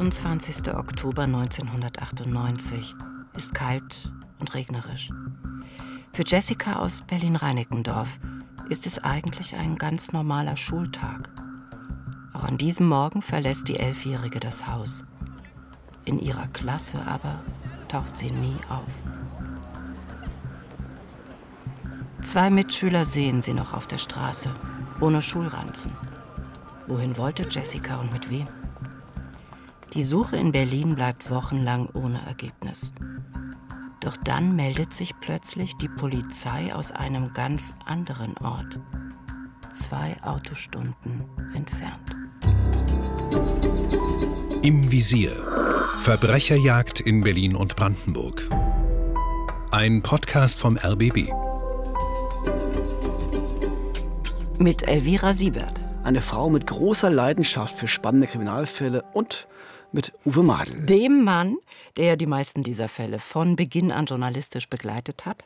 28. Oktober 1998 ist kalt und regnerisch. Für Jessica aus Berlin-Reinickendorf ist es eigentlich ein ganz normaler Schultag. Auch an diesem Morgen verlässt die Elfjährige das Haus. In ihrer Klasse aber taucht sie nie auf. Zwei Mitschüler sehen sie noch auf der Straße, ohne Schulranzen. Wohin wollte Jessica und mit wem? Die Suche in Berlin bleibt wochenlang ohne Ergebnis. Doch dann meldet sich plötzlich die Polizei aus einem ganz anderen Ort, zwei Autostunden entfernt. Im Visier. Verbrecherjagd in Berlin und Brandenburg. Ein Podcast vom RBB. Mit Elvira Siebert. Eine Frau mit großer Leidenschaft für spannende Kriminalfälle und mit Uwe Madel. Dem Mann, der die meisten dieser Fälle von Beginn an journalistisch begleitet hat,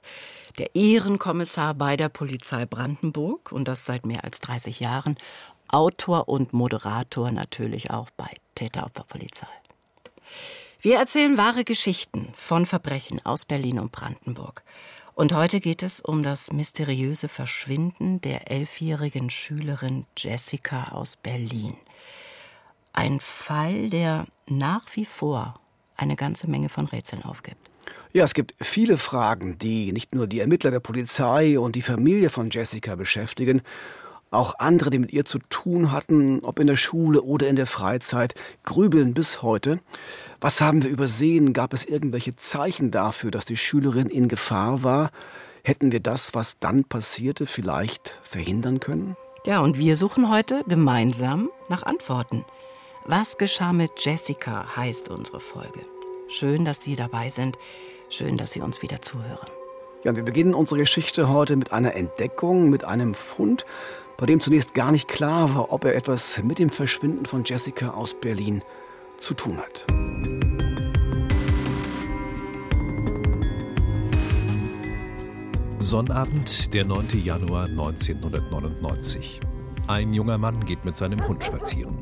der Ehrenkommissar bei der Polizei Brandenburg und das seit mehr als 30 Jahren, Autor und Moderator natürlich auch bei Täteropferpolizei. Wir erzählen wahre Geschichten von Verbrechen aus Berlin und Brandenburg. Und heute geht es um das mysteriöse Verschwinden der elfjährigen Schülerin Jessica aus Berlin. Ein Fall, der nach wie vor eine ganze Menge von Rätseln aufgibt. Ja, es gibt viele Fragen, die nicht nur die Ermittler der Polizei und die Familie von Jessica beschäftigen, auch andere, die mit ihr zu tun hatten, ob in der Schule oder in der Freizeit, grübeln bis heute. Was haben wir übersehen? Gab es irgendwelche Zeichen dafür, dass die Schülerin in Gefahr war? Hätten wir das, was dann passierte, vielleicht verhindern können? Ja, und wir suchen heute gemeinsam nach Antworten. Was geschah mit Jessica heißt unsere Folge. Schön, dass Sie dabei sind. Schön, dass Sie uns wieder zuhören. Ja, wir beginnen unsere Geschichte heute mit einer Entdeckung, mit einem Fund, bei dem zunächst gar nicht klar war, ob er etwas mit dem Verschwinden von Jessica aus Berlin zu tun hat. Sonnabend, der 9. Januar 1999. Ein junger Mann geht mit seinem Hund spazieren.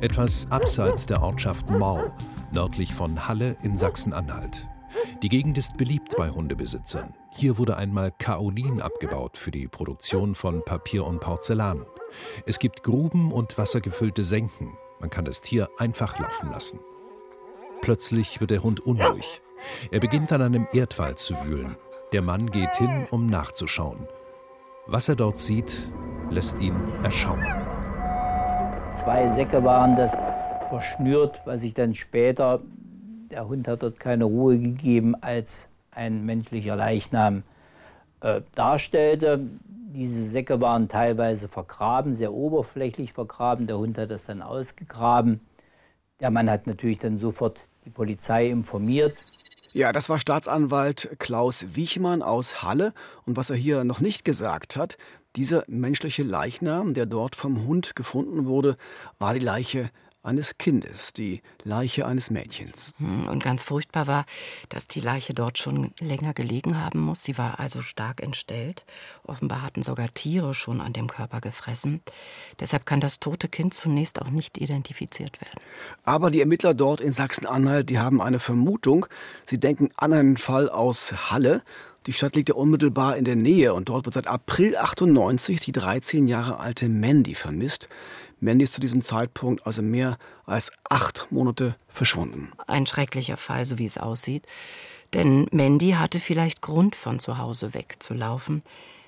Etwas abseits der Ortschaft Mau, nördlich von Halle in Sachsen-Anhalt. Die Gegend ist beliebt bei Hundebesitzern. Hier wurde einmal Kaolin abgebaut für die Produktion von Papier und Porzellan. Es gibt Gruben und wassergefüllte Senken. Man kann das Tier einfach laufen lassen. Plötzlich wird der Hund unruhig. Er beginnt an einem Erdwall zu wühlen. Der Mann geht hin, um nachzuschauen. Was er dort sieht, lässt ihn erschauern. Zwei Säcke waren das verschnürt, was sich dann später, der Hund hat dort keine Ruhe gegeben, als ein menschlicher Leichnam äh, darstellte. Diese Säcke waren teilweise vergraben, sehr oberflächlich vergraben. Der Hund hat das dann ausgegraben. Der Mann hat natürlich dann sofort die Polizei informiert. Ja, das war Staatsanwalt Klaus Wiechmann aus Halle. Und was er hier noch nicht gesagt hat, dieser menschliche Leichnam, der dort vom Hund gefunden wurde, war die Leiche eines Kindes, die Leiche eines Mädchens. Hm, und ganz furchtbar war, dass die Leiche dort schon länger gelegen haben muss. Sie war also stark entstellt. Offenbar hatten sogar Tiere schon an dem Körper gefressen. Deshalb kann das tote Kind zunächst auch nicht identifiziert werden. Aber die Ermittler dort in Sachsen-Anhalt, die haben eine Vermutung. Sie denken an einen Fall aus Halle. Die Stadt liegt ja unmittelbar in der Nähe und dort wird seit April 98 die 13 Jahre alte Mandy vermisst. Mandy ist zu diesem Zeitpunkt also mehr als acht Monate verschwunden. Ein schrecklicher Fall, so wie es aussieht. Denn Mandy hatte vielleicht Grund, von zu Hause wegzulaufen.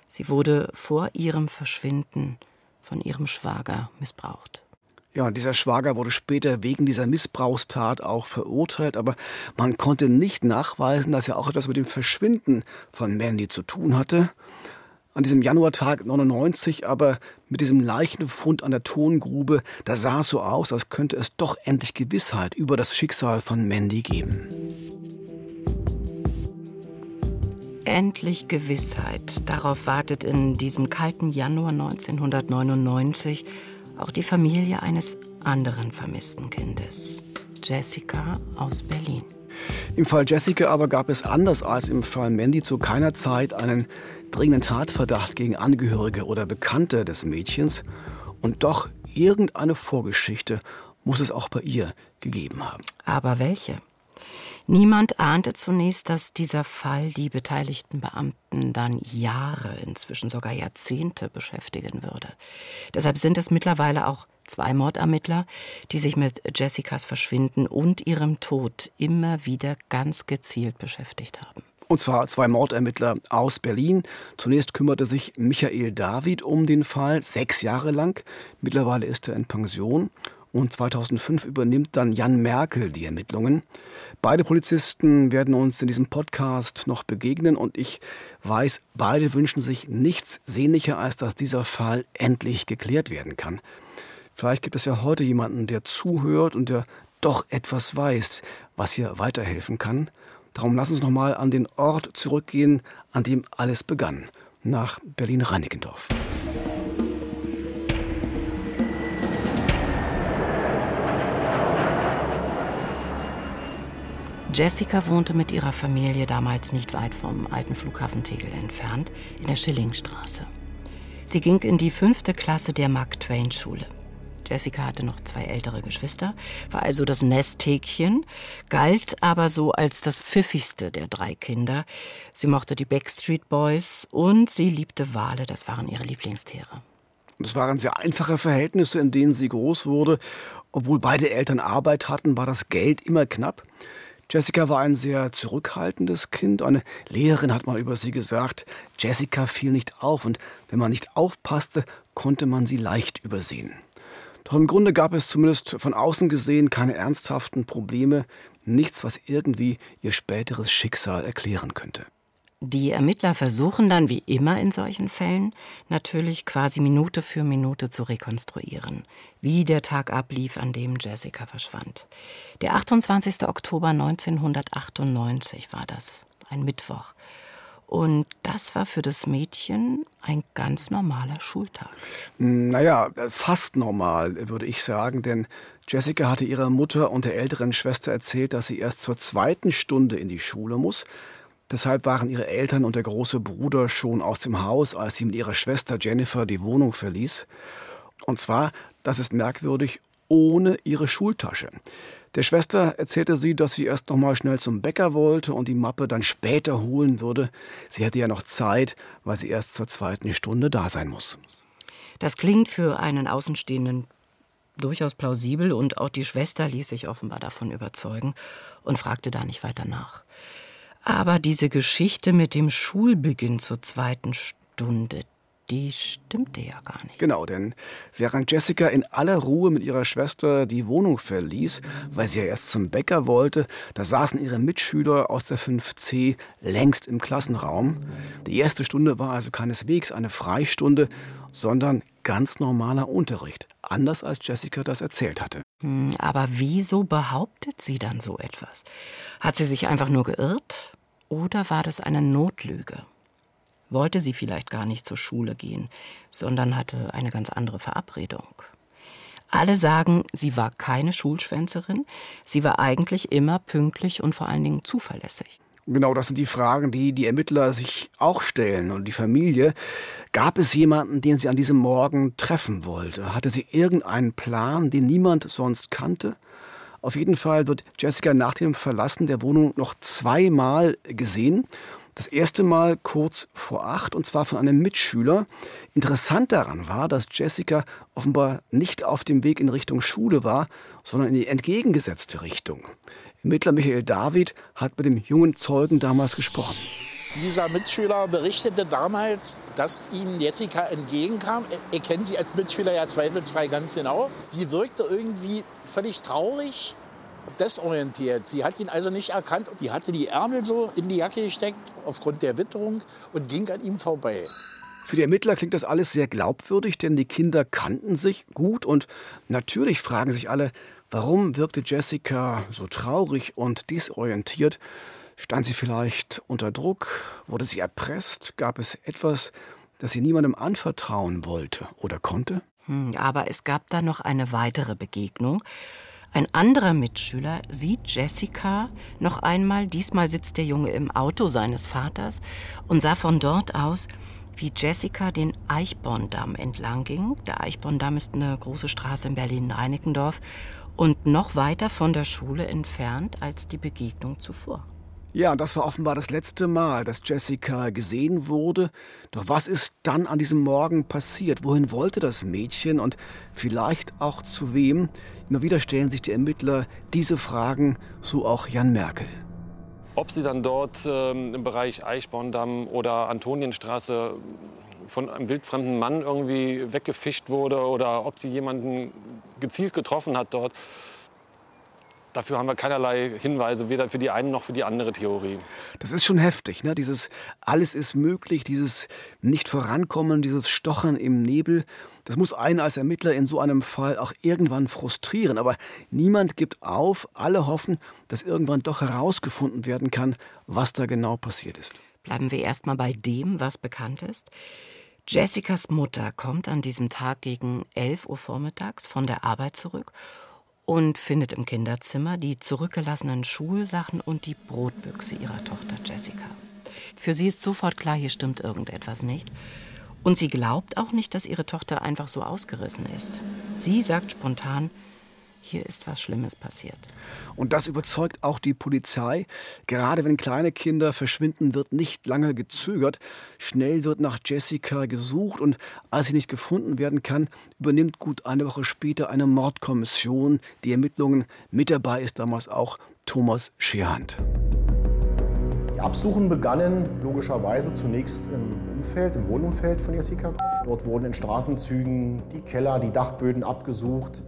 Sie wurde vor ihrem Verschwinden von ihrem Schwager missbraucht. Ja, und dieser Schwager wurde später wegen dieser Missbrauchstat auch verurteilt, aber man konnte nicht nachweisen, dass er auch etwas mit dem Verschwinden von Mandy zu tun hatte an diesem Januartag 99, aber mit diesem Leichenfund an der Tongrube, da sah es so aus, als könnte es doch endlich Gewissheit über das Schicksal von Mandy geben. Endlich Gewissheit. Darauf wartet in diesem kalten Januar 1999 auch die Familie eines anderen vermissten Kindes, Jessica aus Berlin. Im Fall Jessica aber gab es anders als im Fall Mandy zu keiner Zeit einen dringenden Tatverdacht gegen Angehörige oder Bekannte des Mädchens. Und doch irgendeine Vorgeschichte muss es auch bei ihr gegeben haben. Aber welche? Niemand ahnte zunächst, dass dieser Fall die beteiligten Beamten dann Jahre, inzwischen sogar Jahrzehnte beschäftigen würde. Deshalb sind es mittlerweile auch zwei Mordermittler, die sich mit Jessicas Verschwinden und ihrem Tod immer wieder ganz gezielt beschäftigt haben. Und zwar zwei Mordermittler aus Berlin. Zunächst kümmerte sich Michael David um den Fall, sechs Jahre lang. Mittlerweile ist er in Pension. Und 2005 übernimmt dann Jan Merkel die Ermittlungen. Beide Polizisten werden uns in diesem Podcast noch begegnen und ich weiß, beide wünschen sich nichts sehnlicher, als dass dieser Fall endlich geklärt werden kann. Vielleicht gibt es ja heute jemanden, der zuhört und der doch etwas weiß, was hier weiterhelfen kann. Darum lass uns nochmal an den Ort zurückgehen, an dem alles begann, nach Berlin-Reinickendorf. Jessica wohnte mit ihrer Familie damals nicht weit vom alten Flughafen Tegel entfernt, in der Schillingstraße. Sie ging in die fünfte Klasse der Mark-Twain-Schule. Jessica hatte noch zwei ältere Geschwister, war also das Nesthäkchen, galt aber so als das pfiffigste der drei Kinder. Sie mochte die Backstreet Boys und sie liebte Wale, das waren ihre Lieblingstiere. Es waren sehr einfache Verhältnisse, in denen sie groß wurde. Obwohl beide Eltern Arbeit hatten, war das Geld immer knapp. Jessica war ein sehr zurückhaltendes Kind. Eine Lehrerin hat mal über sie gesagt, Jessica fiel nicht auf und wenn man nicht aufpasste, konnte man sie leicht übersehen. Doch im Grunde gab es zumindest von außen gesehen keine ernsthaften Probleme, nichts, was irgendwie ihr späteres Schicksal erklären könnte. Die Ermittler versuchen dann, wie immer in solchen Fällen, natürlich quasi Minute für Minute zu rekonstruieren, wie der Tag ablief, an dem Jessica verschwand. Der 28. Oktober 1998 war das, ein Mittwoch. Und das war für das Mädchen ein ganz normaler Schultag. Naja, fast normal, würde ich sagen, denn Jessica hatte ihrer Mutter und der älteren Schwester erzählt, dass sie erst zur zweiten Stunde in die Schule muss. Deshalb waren ihre Eltern und der große Bruder schon aus dem Haus, als sie mit ihrer Schwester Jennifer die Wohnung verließ. Und zwar, das ist merkwürdig, ohne ihre Schultasche. Der Schwester erzählte sie, dass sie erst noch mal schnell zum Bäcker wollte und die Mappe dann später holen würde. Sie hätte ja noch Zeit, weil sie erst zur zweiten Stunde da sein muss. Das klingt für einen Außenstehenden durchaus plausibel und auch die Schwester ließ sich offenbar davon überzeugen und fragte da nicht weiter nach. Aber diese Geschichte mit dem Schulbeginn zur zweiten Stunde, die stimmte ja gar nicht. Genau, denn während Jessica in aller Ruhe mit ihrer Schwester die Wohnung verließ, weil sie ja erst zum Bäcker wollte, da saßen ihre Mitschüler aus der 5C längst im Klassenraum. Die erste Stunde war also keineswegs eine Freistunde, sondern ganz normaler Unterricht, anders als Jessica das erzählt hatte. Hm, aber wieso behauptet sie dann so etwas? Hat sie sich einfach nur geirrt? Oder war das eine Notlüge? Wollte sie vielleicht gar nicht zur Schule gehen, sondern hatte eine ganz andere Verabredung. Alle sagen, sie war keine Schulschwänzerin, sie war eigentlich immer pünktlich und vor allen Dingen zuverlässig. Genau, das sind die Fragen, die die Ermittler sich auch stellen und die Familie. Gab es jemanden, den sie an diesem Morgen treffen wollte? Hatte sie irgendeinen Plan, den niemand sonst kannte? Auf jeden Fall wird Jessica nach dem Verlassen der Wohnung noch zweimal gesehen das erste Mal kurz vor acht und zwar von einem Mitschüler. Interessant daran war, dass Jessica offenbar nicht auf dem Weg in Richtung Schule war, sondern in die entgegengesetzte Richtung. Ermittler Michael David hat mit dem jungen Zeugen damals gesprochen. Dieser Mitschüler berichtete damals, dass ihm Jessica entgegenkam. Er kennt sie als Mitschüler ja zweifelsfrei ganz genau. Sie wirkte irgendwie völlig traurig desorientiert. Sie hat ihn also nicht erkannt. Die hatte die Ärmel so in die Jacke gesteckt aufgrund der Witterung und ging an ihm vorbei. Für die Ermittler klingt das alles sehr glaubwürdig, denn die Kinder kannten sich gut und natürlich fragen sich alle, warum wirkte Jessica so traurig und desorientiert? Stand sie vielleicht unter Druck? Wurde sie erpresst? Gab es etwas, das sie niemandem anvertrauen wollte oder konnte? Hm, aber es gab da noch eine weitere Begegnung. Ein anderer Mitschüler sieht Jessica noch einmal, diesmal sitzt der Junge im Auto seines Vaters und sah von dort aus, wie Jessica den Eichborndamm entlang ging. Der Eichborndamm ist eine große Straße in Berlin-Reinickendorf. und noch weiter von der Schule entfernt als die Begegnung zuvor. Ja, das war offenbar das letzte Mal, dass Jessica gesehen wurde. Doch was ist dann an diesem Morgen passiert? Wohin wollte das Mädchen und vielleicht auch zu wem? Immer wieder stellen sich die Ermittler diese Fragen, so auch Jan Merkel. Ob sie dann dort ähm, im Bereich Eichborndamm oder Antonienstraße von einem wildfremden Mann irgendwie weggefischt wurde oder ob sie jemanden gezielt getroffen hat dort, Dafür haben wir keinerlei Hinweise, weder für die eine noch für die andere Theorie. Das ist schon heftig, ne? Dieses alles ist möglich, dieses nicht vorankommen, dieses Stochern im Nebel. Das muss einen als Ermittler in so einem Fall auch irgendwann frustrieren. Aber niemand gibt auf. Alle hoffen, dass irgendwann doch herausgefunden werden kann, was da genau passiert ist. Bleiben wir erstmal bei dem, was bekannt ist. Jessicas Mutter kommt an diesem Tag gegen 11 Uhr vormittags von der Arbeit zurück und findet im Kinderzimmer die zurückgelassenen Schulsachen und die Brotbüchse ihrer Tochter Jessica. Für sie ist sofort klar, hier stimmt irgendetwas nicht. Und sie glaubt auch nicht, dass ihre Tochter einfach so ausgerissen ist. Sie sagt spontan, hier ist was Schlimmes passiert. Und das überzeugt auch die Polizei. Gerade wenn kleine Kinder verschwinden, wird nicht lange gezögert. Schnell wird nach Jessica gesucht und als sie nicht gefunden werden kann, übernimmt gut eine Woche später eine Mordkommission die Ermittlungen. Mit dabei ist damals auch Thomas Scherhand. Die Absuchen begannen logischerweise zunächst im Umfeld, im Wohnumfeld von Jessica. Dort wurden in Straßenzügen die Keller, die Dachböden abgesucht.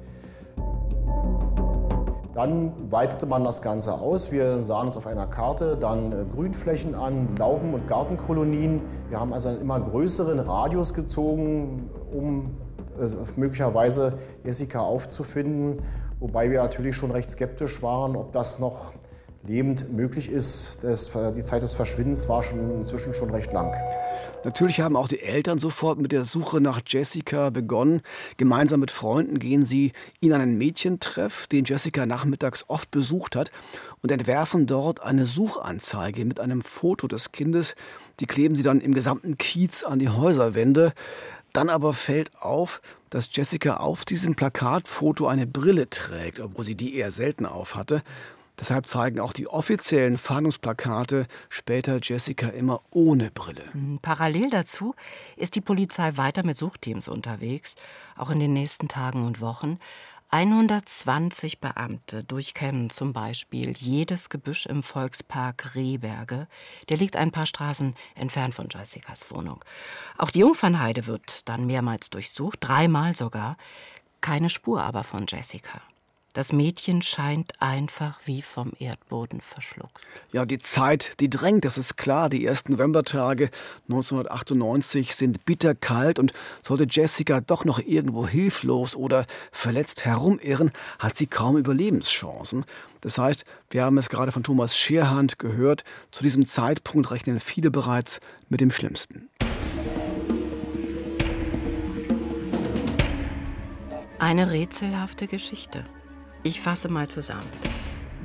Dann weitete man das Ganze aus. Wir sahen uns auf einer Karte dann äh, Grünflächen an, Lauben- und Gartenkolonien. Wir haben also einen immer größeren Radius gezogen, um äh, möglicherweise Jessica aufzufinden. Wobei wir natürlich schon recht skeptisch waren, ob das noch lebend möglich ist. Das, die Zeit des Verschwindens war schon inzwischen schon recht lang. Natürlich haben auch die Eltern sofort mit der Suche nach Jessica begonnen. Gemeinsam mit Freunden gehen sie in einen Mädchentreff, den Jessica nachmittags oft besucht hat, und entwerfen dort eine Suchanzeige mit einem Foto des Kindes. Die kleben sie dann im gesamten Kiez an die Häuserwände. Dann aber fällt auf, dass Jessica auf diesem Plakatfoto eine Brille trägt, obwohl sie die eher selten aufhatte. Deshalb zeigen auch die offiziellen Fahndungsplakate später Jessica immer ohne Brille. Hm, parallel dazu ist die Polizei weiter mit Suchteams unterwegs, auch in den nächsten Tagen und Wochen. 120 Beamte durchkämmen zum Beispiel jedes Gebüsch im Volkspark Rehberge. Der liegt ein paar Straßen entfernt von Jessicas Wohnung. Auch die Jungfernheide wird dann mehrmals durchsucht, dreimal sogar. Keine Spur aber von Jessica. Das Mädchen scheint einfach wie vom Erdboden verschluckt. Ja, die Zeit, die drängt, das ist klar. Die ersten Novembertage 1998 sind bitterkalt und sollte Jessica doch noch irgendwo hilflos oder verletzt herumirren, hat sie kaum Überlebenschancen. Das heißt, wir haben es gerade von Thomas Scherhand gehört, zu diesem Zeitpunkt rechnen viele bereits mit dem Schlimmsten. Eine rätselhafte Geschichte. Ich fasse mal zusammen.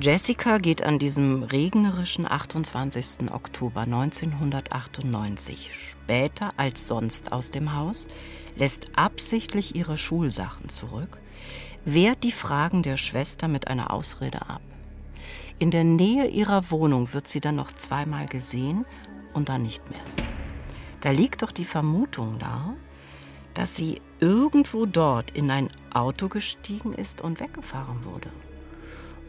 Jessica geht an diesem regnerischen 28. Oktober 1998 später als sonst aus dem Haus, lässt absichtlich ihre Schulsachen zurück, wehrt die Fragen der Schwester mit einer Ausrede ab. In der Nähe ihrer Wohnung wird sie dann noch zweimal gesehen und dann nicht mehr. Da liegt doch die Vermutung da, dass sie irgendwo dort in ein Auto gestiegen ist und weggefahren wurde.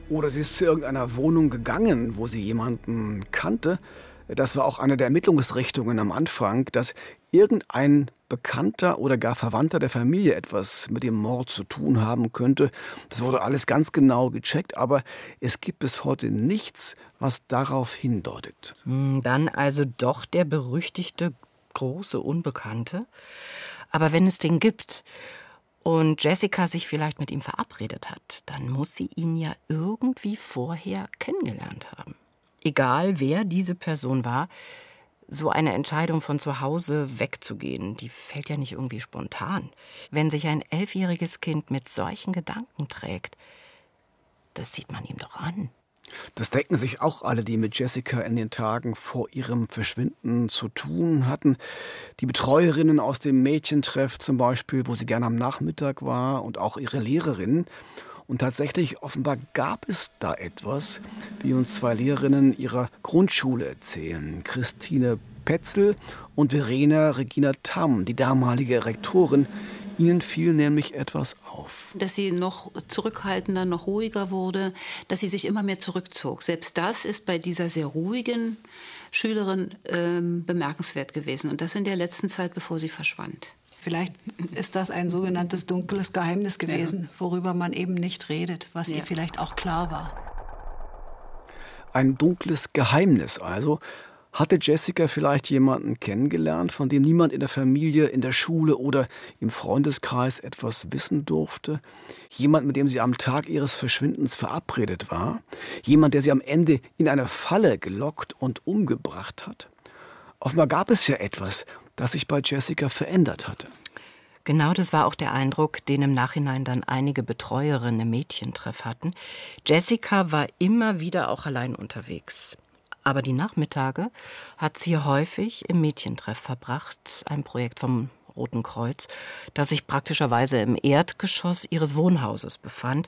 Oder sie ist zu irgendeiner Wohnung gegangen, wo sie jemanden kannte. Das war auch eine der Ermittlungsrichtungen am Anfang, dass irgendein Bekannter oder gar Verwandter der Familie etwas mit dem Mord zu tun haben könnte. Das wurde alles ganz genau gecheckt, aber es gibt bis heute nichts, was darauf hindeutet. Hm, dann also doch der berüchtigte große Unbekannte. Aber wenn es den gibt und Jessica sich vielleicht mit ihm verabredet hat, dann muss sie ihn ja irgendwie vorher kennengelernt haben. Egal wer diese Person war, so eine Entscheidung von zu Hause wegzugehen, die fällt ja nicht irgendwie spontan. Wenn sich ein elfjähriges Kind mit solchen Gedanken trägt, das sieht man ihm doch an. Das denken sich auch alle, die mit Jessica in den Tagen vor ihrem Verschwinden zu tun hatten. Die Betreuerinnen aus dem Mädchentreff zum Beispiel, wo sie gerne am Nachmittag war, und auch ihre Lehrerinnen. Und tatsächlich, offenbar gab es da etwas, wie uns zwei Lehrerinnen ihrer Grundschule erzählen. Christine Petzel und Verena Regina Tamm, die damalige Rektorin, Ihnen fiel nämlich etwas auf. Dass sie noch zurückhaltender, noch ruhiger wurde, dass sie sich immer mehr zurückzog. Selbst das ist bei dieser sehr ruhigen Schülerin ähm, bemerkenswert gewesen. Und das in der letzten Zeit, bevor sie verschwand. Vielleicht ist das ein sogenanntes dunkles Geheimnis gewesen, ja. worüber man eben nicht redet, was ja. ihr vielleicht auch klar war. Ein dunkles Geheimnis also, hatte Jessica vielleicht jemanden kennengelernt, von dem niemand in der Familie, in der Schule oder im Freundeskreis etwas wissen durfte? Jemand, mit dem sie am Tag ihres Verschwindens verabredet war? Jemand, der sie am Ende in eine Falle gelockt und umgebracht hat? Offenbar gab es ja etwas, das sich bei Jessica verändert hatte. Genau das war auch der Eindruck, den im Nachhinein dann einige Betreuerinnen im Mädchentreff hatten. Jessica war immer wieder auch allein unterwegs. Aber die Nachmittage hat sie häufig im Mädchentreff verbracht, ein Projekt vom Roten Kreuz, das sich praktischerweise im Erdgeschoss ihres Wohnhauses befand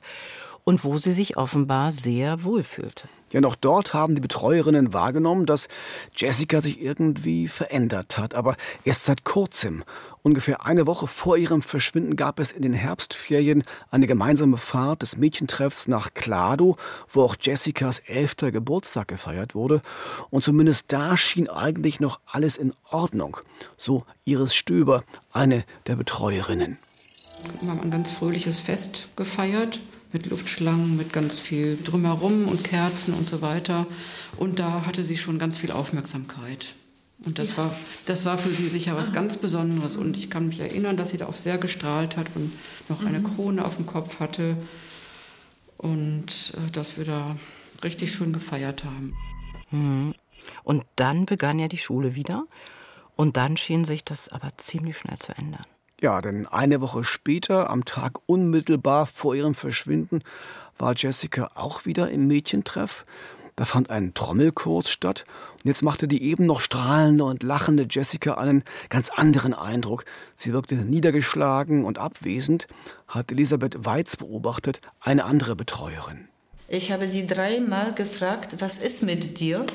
und wo sie sich offenbar sehr wohl fühlte. Ja, noch dort haben die Betreuerinnen wahrgenommen, dass Jessica sich irgendwie verändert hat, aber erst seit kurzem. Ungefähr eine Woche vor ihrem Verschwinden gab es in den Herbstferien eine gemeinsame Fahrt des Mädchentreffs nach Klado, wo auch Jessicas elfter Geburtstag gefeiert wurde. Und zumindest da schien eigentlich noch alles in Ordnung. So Iris Stöber, eine der Betreuerinnen. Wir haben ein ganz fröhliches Fest gefeiert mit Luftschlangen, mit ganz viel drumherum und Kerzen und so weiter. Und da hatte sie schon ganz viel Aufmerksamkeit. Und das, ja. war, das war für sie sicher was ganz Besonderes. Und ich kann mich erinnern, dass sie da auch sehr gestrahlt hat und noch eine mhm. Krone auf dem Kopf hatte. Und äh, dass wir da richtig schön gefeiert haben. Mhm. Und dann begann ja die Schule wieder. Und dann schien sich das aber ziemlich schnell zu ändern. Ja, denn eine Woche später, am Tag unmittelbar vor ihrem Verschwinden, war Jessica auch wieder im Mädchentreff. Da fand ein Trommelkurs statt. Und jetzt machte die eben noch strahlende und lachende Jessica einen ganz anderen Eindruck. Sie wirkte niedergeschlagen und abwesend, hat Elisabeth Weiz beobachtet, eine andere Betreuerin. Ich habe sie dreimal gefragt, was ist mit dir?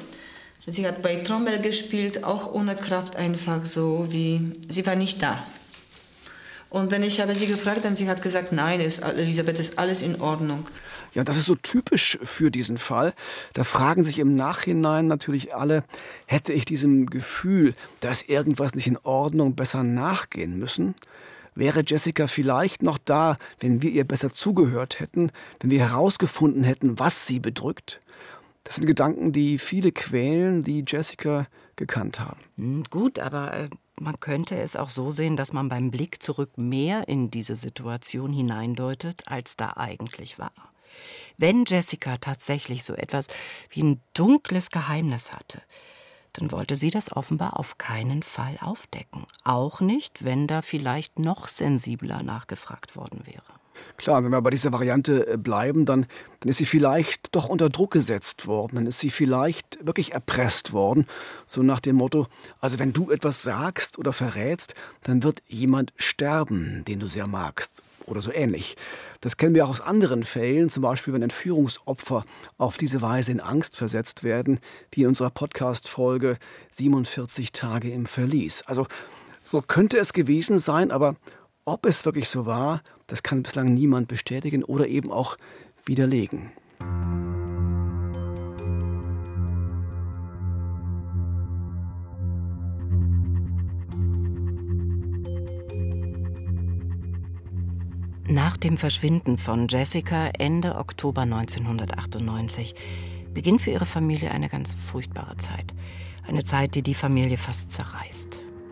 Sie hat bei Trommel gespielt, auch ohne Kraft einfach so, wie sie war nicht da. Und wenn ich habe sie gefragt, dann sie hat gesagt, nein, ist, Elisabeth, ist alles in Ordnung. Ja, das ist so typisch für diesen Fall. Da fragen sich im Nachhinein natürlich alle, hätte ich diesem Gefühl, da ist irgendwas nicht in Ordnung, besser nachgehen müssen? Wäre Jessica vielleicht noch da, wenn wir ihr besser zugehört hätten, wenn wir herausgefunden hätten, was sie bedrückt? Das sind Gedanken, die viele quälen, die Jessica gekannt haben. Hm, gut, aber äh, man könnte es auch so sehen, dass man beim Blick zurück mehr in diese Situation hineindeutet, als da eigentlich war. Wenn Jessica tatsächlich so etwas wie ein dunkles Geheimnis hatte, dann wollte sie das offenbar auf keinen Fall aufdecken. Auch nicht, wenn da vielleicht noch sensibler nachgefragt worden wäre. Klar, wenn wir bei dieser Variante äh, bleiben, dann, dann ist sie vielleicht doch unter Druck gesetzt worden, dann ist sie vielleicht wirklich erpresst worden, so nach dem Motto, also wenn du etwas sagst oder verrätst, dann wird jemand sterben, den du sehr magst oder so ähnlich. Das kennen wir auch aus anderen Fällen, zum Beispiel wenn Entführungsopfer auf diese Weise in Angst versetzt werden, wie in unserer Podcast-Folge 47 Tage im Verlies. Also so könnte es gewesen sein, aber ob es wirklich so war, das kann bislang niemand bestätigen oder eben auch widerlegen. Nach dem Verschwinden von Jessica Ende Oktober 1998 beginnt für ihre Familie eine ganz furchtbare Zeit. Eine Zeit, die die Familie fast zerreißt.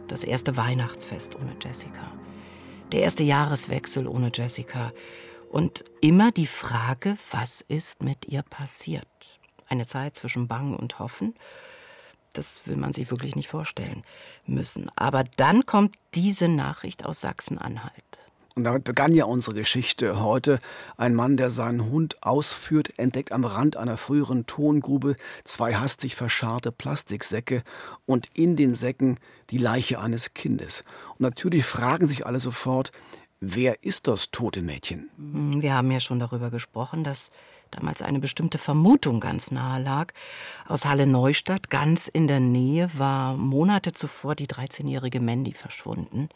Das erste Weihnachtsfest ohne Jessica der erste Jahreswechsel ohne Jessica und immer die Frage, was ist mit ihr passiert? Eine Zeit zwischen Bang und Hoffen. Das will man sich wirklich nicht vorstellen müssen. Aber dann kommt diese Nachricht aus Sachsen-Anhalt. Und damit begann ja unsere Geschichte heute. Ein Mann, der seinen Hund ausführt, entdeckt am Rand einer früheren Tongrube zwei hastig verscharrte Plastiksäcke und in den Säcken die Leiche eines Kindes. Und natürlich fragen sich alle sofort, Wer ist das tote Mädchen? Hm, wir haben ja schon darüber gesprochen, dass damals eine bestimmte Vermutung ganz nahe lag. Aus Halle Neustadt, ganz in der Nähe, war Monate zuvor die 13-jährige Mandy verschwunden.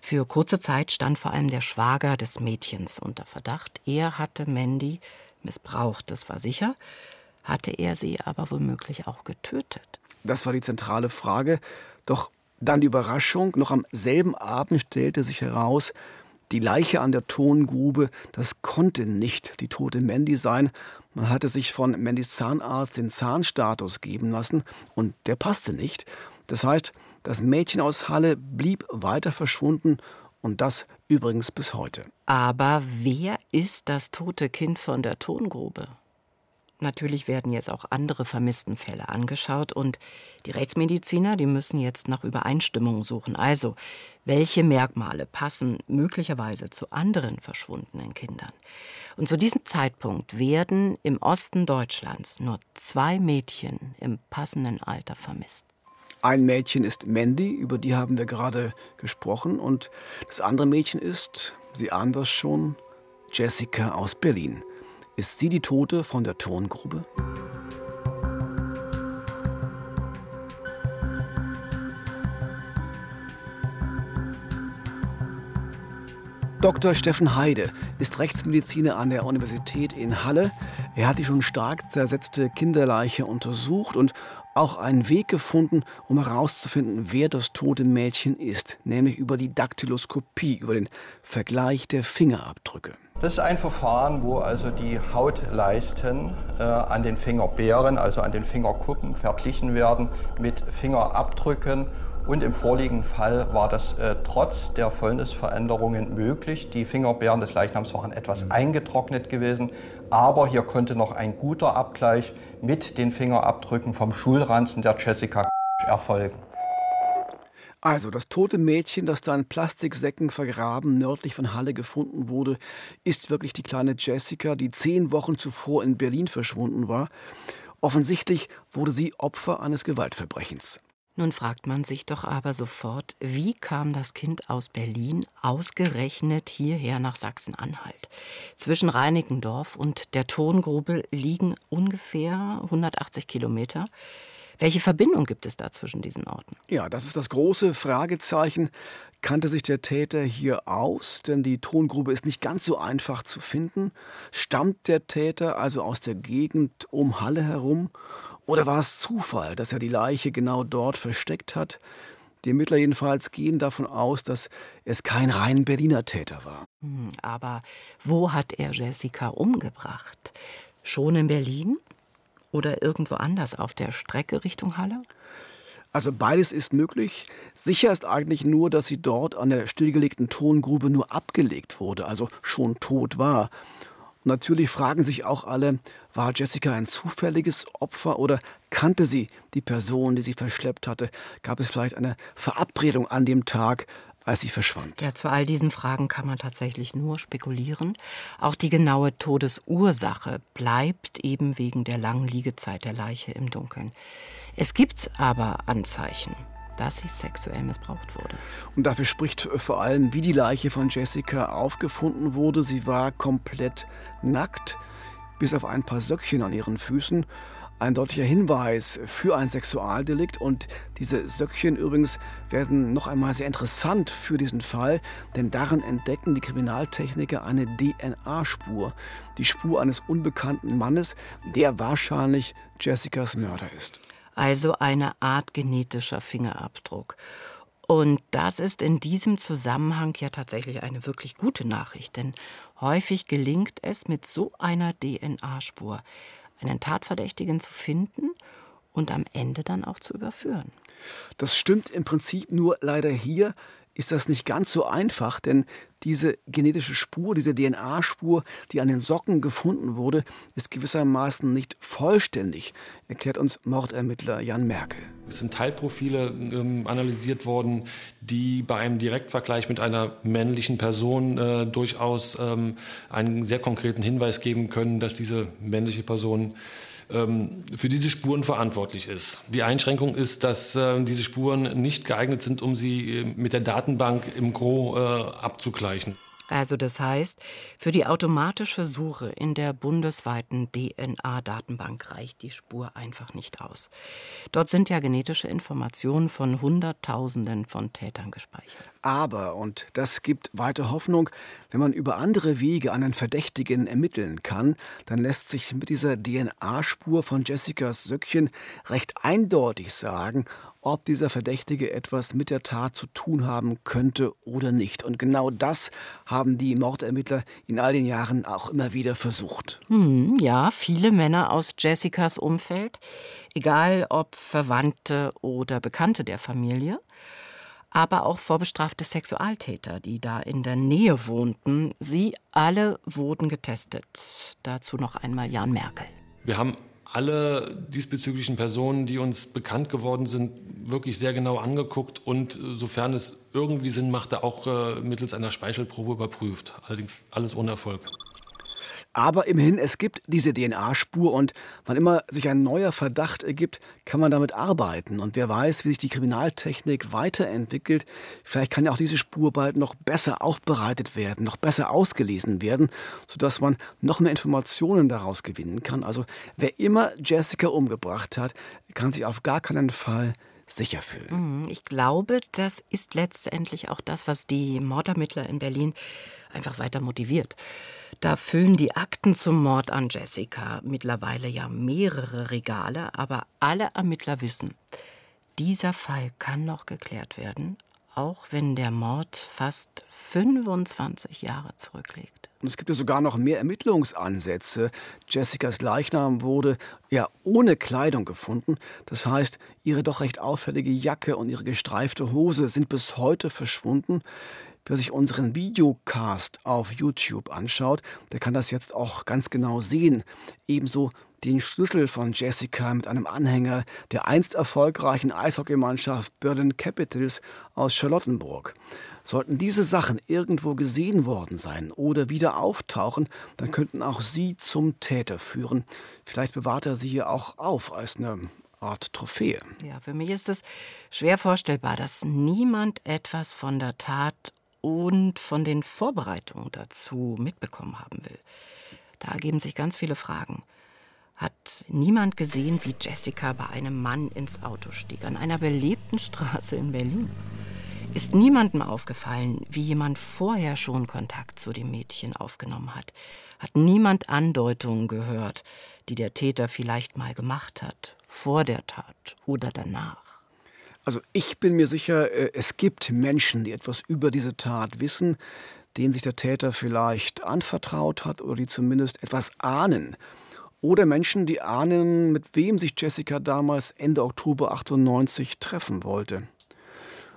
Für kurze Zeit stand vor allem der Schwager des Mädchens unter Verdacht. Er hatte Mandy missbraucht, das war sicher. Hatte er sie aber womöglich auch getötet? Das war die zentrale Frage. Doch dann die Überraschung, noch am selben Abend stellte sich heraus, die Leiche an der Tongrube, das konnte nicht die tote Mandy sein. Man hatte sich von Mandys Zahnarzt den Zahnstatus geben lassen und der passte nicht. Das heißt, das Mädchen aus Halle blieb weiter verschwunden und das übrigens bis heute. Aber wer ist das tote Kind von der Tongrube? Natürlich werden jetzt auch andere vermissten Fälle angeschaut und die Rechtsmediziner, die müssen jetzt nach Übereinstimmung suchen. Also, welche Merkmale passen möglicherweise zu anderen verschwundenen Kindern? Und zu diesem Zeitpunkt werden im Osten Deutschlands nur zwei Mädchen im passenden Alter vermisst. Ein Mädchen ist Mandy, über die haben wir gerade gesprochen, und das andere Mädchen ist, Sie ahnen das schon, Jessica aus Berlin. Ist sie die Tote von der Tongrube? Dr. Steffen Heide ist Rechtsmediziner an der Universität in Halle. Er hat die schon stark zersetzte Kinderleiche untersucht und auch einen Weg gefunden, um herauszufinden, wer das tote Mädchen ist, nämlich über die Daktyloskopie, über den Vergleich der Fingerabdrücke. Das ist ein Verfahren, wo also die Hautleisten äh, an den Fingerbeeren, also an den Fingerkuppen, verglichen werden mit Fingerabdrücken. Und im vorliegenden Fall war das äh, trotz der Fäulnisveränderungen möglich. Die Fingerbeeren des Leichnams waren etwas eingetrocknet gewesen, aber hier konnte noch ein guter Abgleich mit den Fingerabdrücken vom Schulranzen der Jessica erfolgen. Also, das tote Mädchen, das da in Plastiksäcken vergraben nördlich von Halle gefunden wurde, ist wirklich die kleine Jessica, die zehn Wochen zuvor in Berlin verschwunden war. Offensichtlich wurde sie Opfer eines Gewaltverbrechens. Nun fragt man sich doch aber sofort, wie kam das Kind aus Berlin ausgerechnet hierher nach Sachsen-Anhalt? Zwischen Reinickendorf und der Tongrube liegen ungefähr 180 Kilometer. Welche Verbindung gibt es da zwischen diesen Orten? Ja, das ist das große Fragezeichen. Kannte sich der Täter hier aus? Denn die Tongrube ist nicht ganz so einfach zu finden. Stammt der Täter also aus der Gegend um Halle herum? Oder war es Zufall, dass er die Leiche genau dort versteckt hat? Die Ermittler jedenfalls gehen davon aus, dass es kein rein Berliner Täter war. Hm, aber wo hat er Jessica umgebracht? Schon in Berlin? Oder irgendwo anders auf der Strecke Richtung Halle? Also beides ist möglich. Sicher ist eigentlich nur, dass sie dort an der stillgelegten Tongrube nur abgelegt wurde, also schon tot war. Und natürlich fragen sich auch alle, war Jessica ein zufälliges Opfer oder kannte sie die Person, die sie verschleppt hatte? Gab es vielleicht eine Verabredung an dem Tag, als sie verschwand. Ja, zu all diesen Fragen kann man tatsächlich nur spekulieren. Auch die genaue Todesursache bleibt eben wegen der langen Liegezeit der Leiche im Dunkeln. Es gibt aber Anzeichen, dass sie sexuell missbraucht wurde. Und dafür spricht vor allem, wie die Leiche von Jessica aufgefunden wurde. Sie war komplett nackt, bis auf ein paar Söckchen an ihren Füßen ein deutlicher Hinweis für ein Sexualdelikt. Und diese Söckchen übrigens werden noch einmal sehr interessant für diesen Fall, denn darin entdecken die Kriminaltechniker eine DNA-Spur. Die Spur eines unbekannten Mannes, der wahrscheinlich Jessicas Mörder ist. Also eine Art genetischer Fingerabdruck. Und das ist in diesem Zusammenhang ja tatsächlich eine wirklich gute Nachricht, denn häufig gelingt es mit so einer DNA-Spur, einen Tatverdächtigen zu finden und am Ende dann auch zu überführen. Das stimmt im Prinzip nur leider hier ist das nicht ganz so einfach, denn diese genetische Spur, diese DNA-Spur, die an den Socken gefunden wurde, ist gewissermaßen nicht vollständig, erklärt uns Mordermittler Jan Merkel. Es sind Teilprofile ähm, analysiert worden, die bei einem Direktvergleich mit einer männlichen Person äh, durchaus ähm, einen sehr konkreten Hinweis geben können, dass diese männliche Person ähm, für diese Spuren verantwortlich ist. Die Einschränkung ist, dass äh, diese Spuren nicht geeignet sind, um sie äh, mit der Datenbank im Gro äh, abzugleichen. Also das heißt, für die automatische Suche in der bundesweiten DNA-Datenbank reicht die Spur einfach nicht aus. Dort sind ja genetische Informationen von Hunderttausenden von Tätern gespeichert. Aber, und das gibt weite Hoffnung, wenn man über andere Wege einen Verdächtigen ermitteln kann, dann lässt sich mit dieser DNA-Spur von Jessicas Söckchen recht eindeutig sagen, ob dieser Verdächtige etwas mit der Tat zu tun haben könnte oder nicht. Und genau das haben die Mordermittler in all den Jahren auch immer wieder versucht. Hm, ja, viele Männer aus Jessicas Umfeld, egal ob Verwandte oder Bekannte der Familie, aber auch vorbestrafte Sexualtäter, die da in der Nähe wohnten. Sie alle wurden getestet. Dazu noch einmal Jan Merkel. Wir haben alle diesbezüglichen Personen, die uns bekannt geworden sind, wirklich sehr genau angeguckt und äh, sofern es irgendwie Sinn machte, auch äh, mittels einer Speichelprobe überprüft. Allerdings alles ohne Erfolg. Aber immerhin, es gibt diese DNA-Spur und wann immer sich ein neuer Verdacht ergibt, kann man damit arbeiten. Und wer weiß, wie sich die Kriminaltechnik weiterentwickelt, vielleicht kann ja auch diese Spur bald noch besser aufbereitet werden, noch besser ausgelesen werden, sodass man noch mehr Informationen daraus gewinnen kann. Also wer immer Jessica umgebracht hat, kann sich auf gar keinen Fall sicher fühlen. Mhm, ich glaube, das ist letztendlich auch das, was die Mordermittler in Berlin einfach weiter motiviert. Da füllen die Akten zum Mord an Jessica mittlerweile ja mehrere Regale, aber alle Ermittler wissen, dieser Fall kann noch geklärt werden, auch wenn der Mord fast 25 Jahre zurückliegt. Und es gibt ja sogar noch mehr Ermittlungsansätze. Jessicas Leichnam wurde ja ohne Kleidung gefunden. Das heißt, ihre doch recht auffällige Jacke und ihre gestreifte Hose sind bis heute verschwunden. Wer sich unseren Videocast auf YouTube anschaut, der kann das jetzt auch ganz genau sehen. Ebenso den Schlüssel von Jessica mit einem Anhänger der einst erfolgreichen Eishockeymannschaft Berlin Capitals aus Charlottenburg. Sollten diese Sachen irgendwo gesehen worden sein oder wieder auftauchen, dann könnten auch sie zum Täter führen. Vielleicht bewahrt er sie hier auch auf als eine Art Trophäe. Ja, für mich ist es schwer vorstellbar, dass niemand etwas von der Tat und von den Vorbereitungen dazu mitbekommen haben will. Da ergeben sich ganz viele Fragen. Hat niemand gesehen, wie Jessica bei einem Mann ins Auto stieg, an einer belebten Straße in Berlin? Ist niemandem aufgefallen, wie jemand vorher schon Kontakt zu dem Mädchen aufgenommen hat? Hat niemand Andeutungen gehört, die der Täter vielleicht mal gemacht hat, vor der Tat oder danach? Also ich bin mir sicher, äh, es gibt Menschen, die etwas über diese Tat wissen, denen sich der Täter vielleicht anvertraut hat oder die zumindest etwas ahnen. Oder Menschen, die ahnen, mit wem sich Jessica damals Ende Oktober 98 treffen wollte.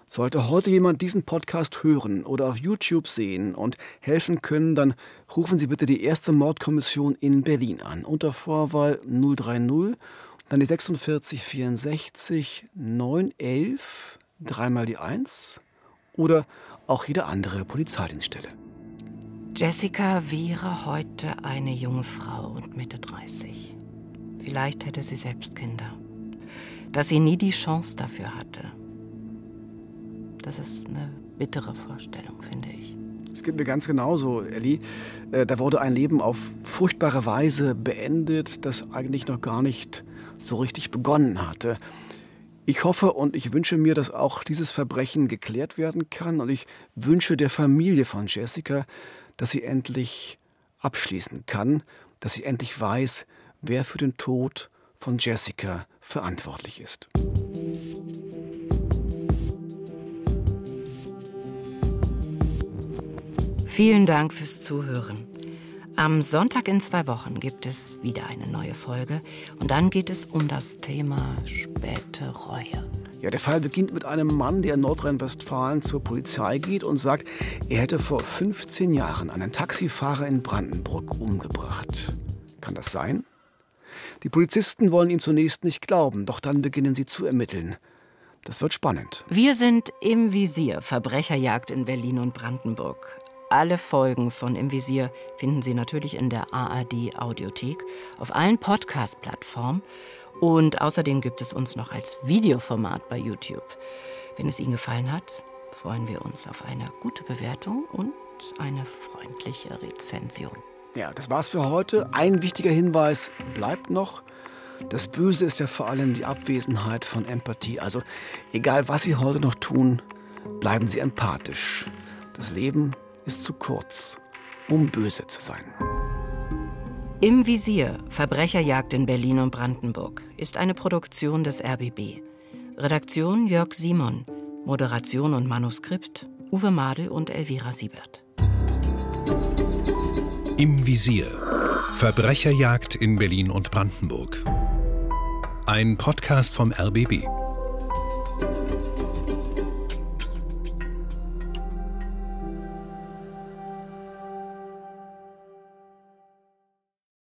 Sollte heute jemand diesen Podcast hören oder auf YouTube sehen und helfen können, dann rufen Sie bitte die erste Mordkommission in Berlin an unter Vorwahl 030 dann die 46, 64, 911, dreimal die 1 oder auch jede andere Polizeidienststelle. Jessica wäre heute eine junge Frau und Mitte 30. Vielleicht hätte sie selbst Kinder. Dass sie nie die Chance dafür hatte. Das ist eine bittere Vorstellung, finde ich. Es geht mir ganz genauso, Elli. Äh, da wurde ein Leben auf furchtbare Weise beendet, das eigentlich noch gar nicht so richtig begonnen hatte. Ich hoffe und ich wünsche mir, dass auch dieses Verbrechen geklärt werden kann und ich wünsche der Familie von Jessica, dass sie endlich abschließen kann, dass sie endlich weiß, wer für den Tod von Jessica verantwortlich ist. Vielen Dank fürs Zuhören. Am Sonntag in zwei Wochen gibt es wieder eine neue Folge und dann geht es um das Thema späte Reue. Ja, der Fall beginnt mit einem Mann, der in Nordrhein-Westfalen zur Polizei geht und sagt, er hätte vor 15 Jahren einen Taxifahrer in Brandenburg umgebracht. Kann das sein? Die Polizisten wollen ihm zunächst nicht glauben, doch dann beginnen sie zu ermitteln. Das wird spannend. Wir sind im Visier Verbrecherjagd in Berlin und Brandenburg. Alle Folgen von Im Visier finden Sie natürlich in der ARD Audiothek, auf allen Podcast-Plattformen und außerdem gibt es uns noch als Videoformat bei YouTube. Wenn es Ihnen gefallen hat, freuen wir uns auf eine gute Bewertung und eine freundliche Rezension. Ja, das war's für heute. Ein wichtiger Hinweis bleibt noch. Das Böse ist ja vor allem die Abwesenheit von Empathie. Also egal, was Sie heute noch tun, bleiben Sie empathisch. Das Leben ist zu kurz, um böse zu sein. Im Visier Verbrecherjagd in Berlin und Brandenburg ist eine Produktion des RBB. Redaktion Jörg Simon, Moderation und Manuskript Uwe Madel und Elvira Siebert. Im Visier Verbrecherjagd in Berlin und Brandenburg. Ein Podcast vom RBB.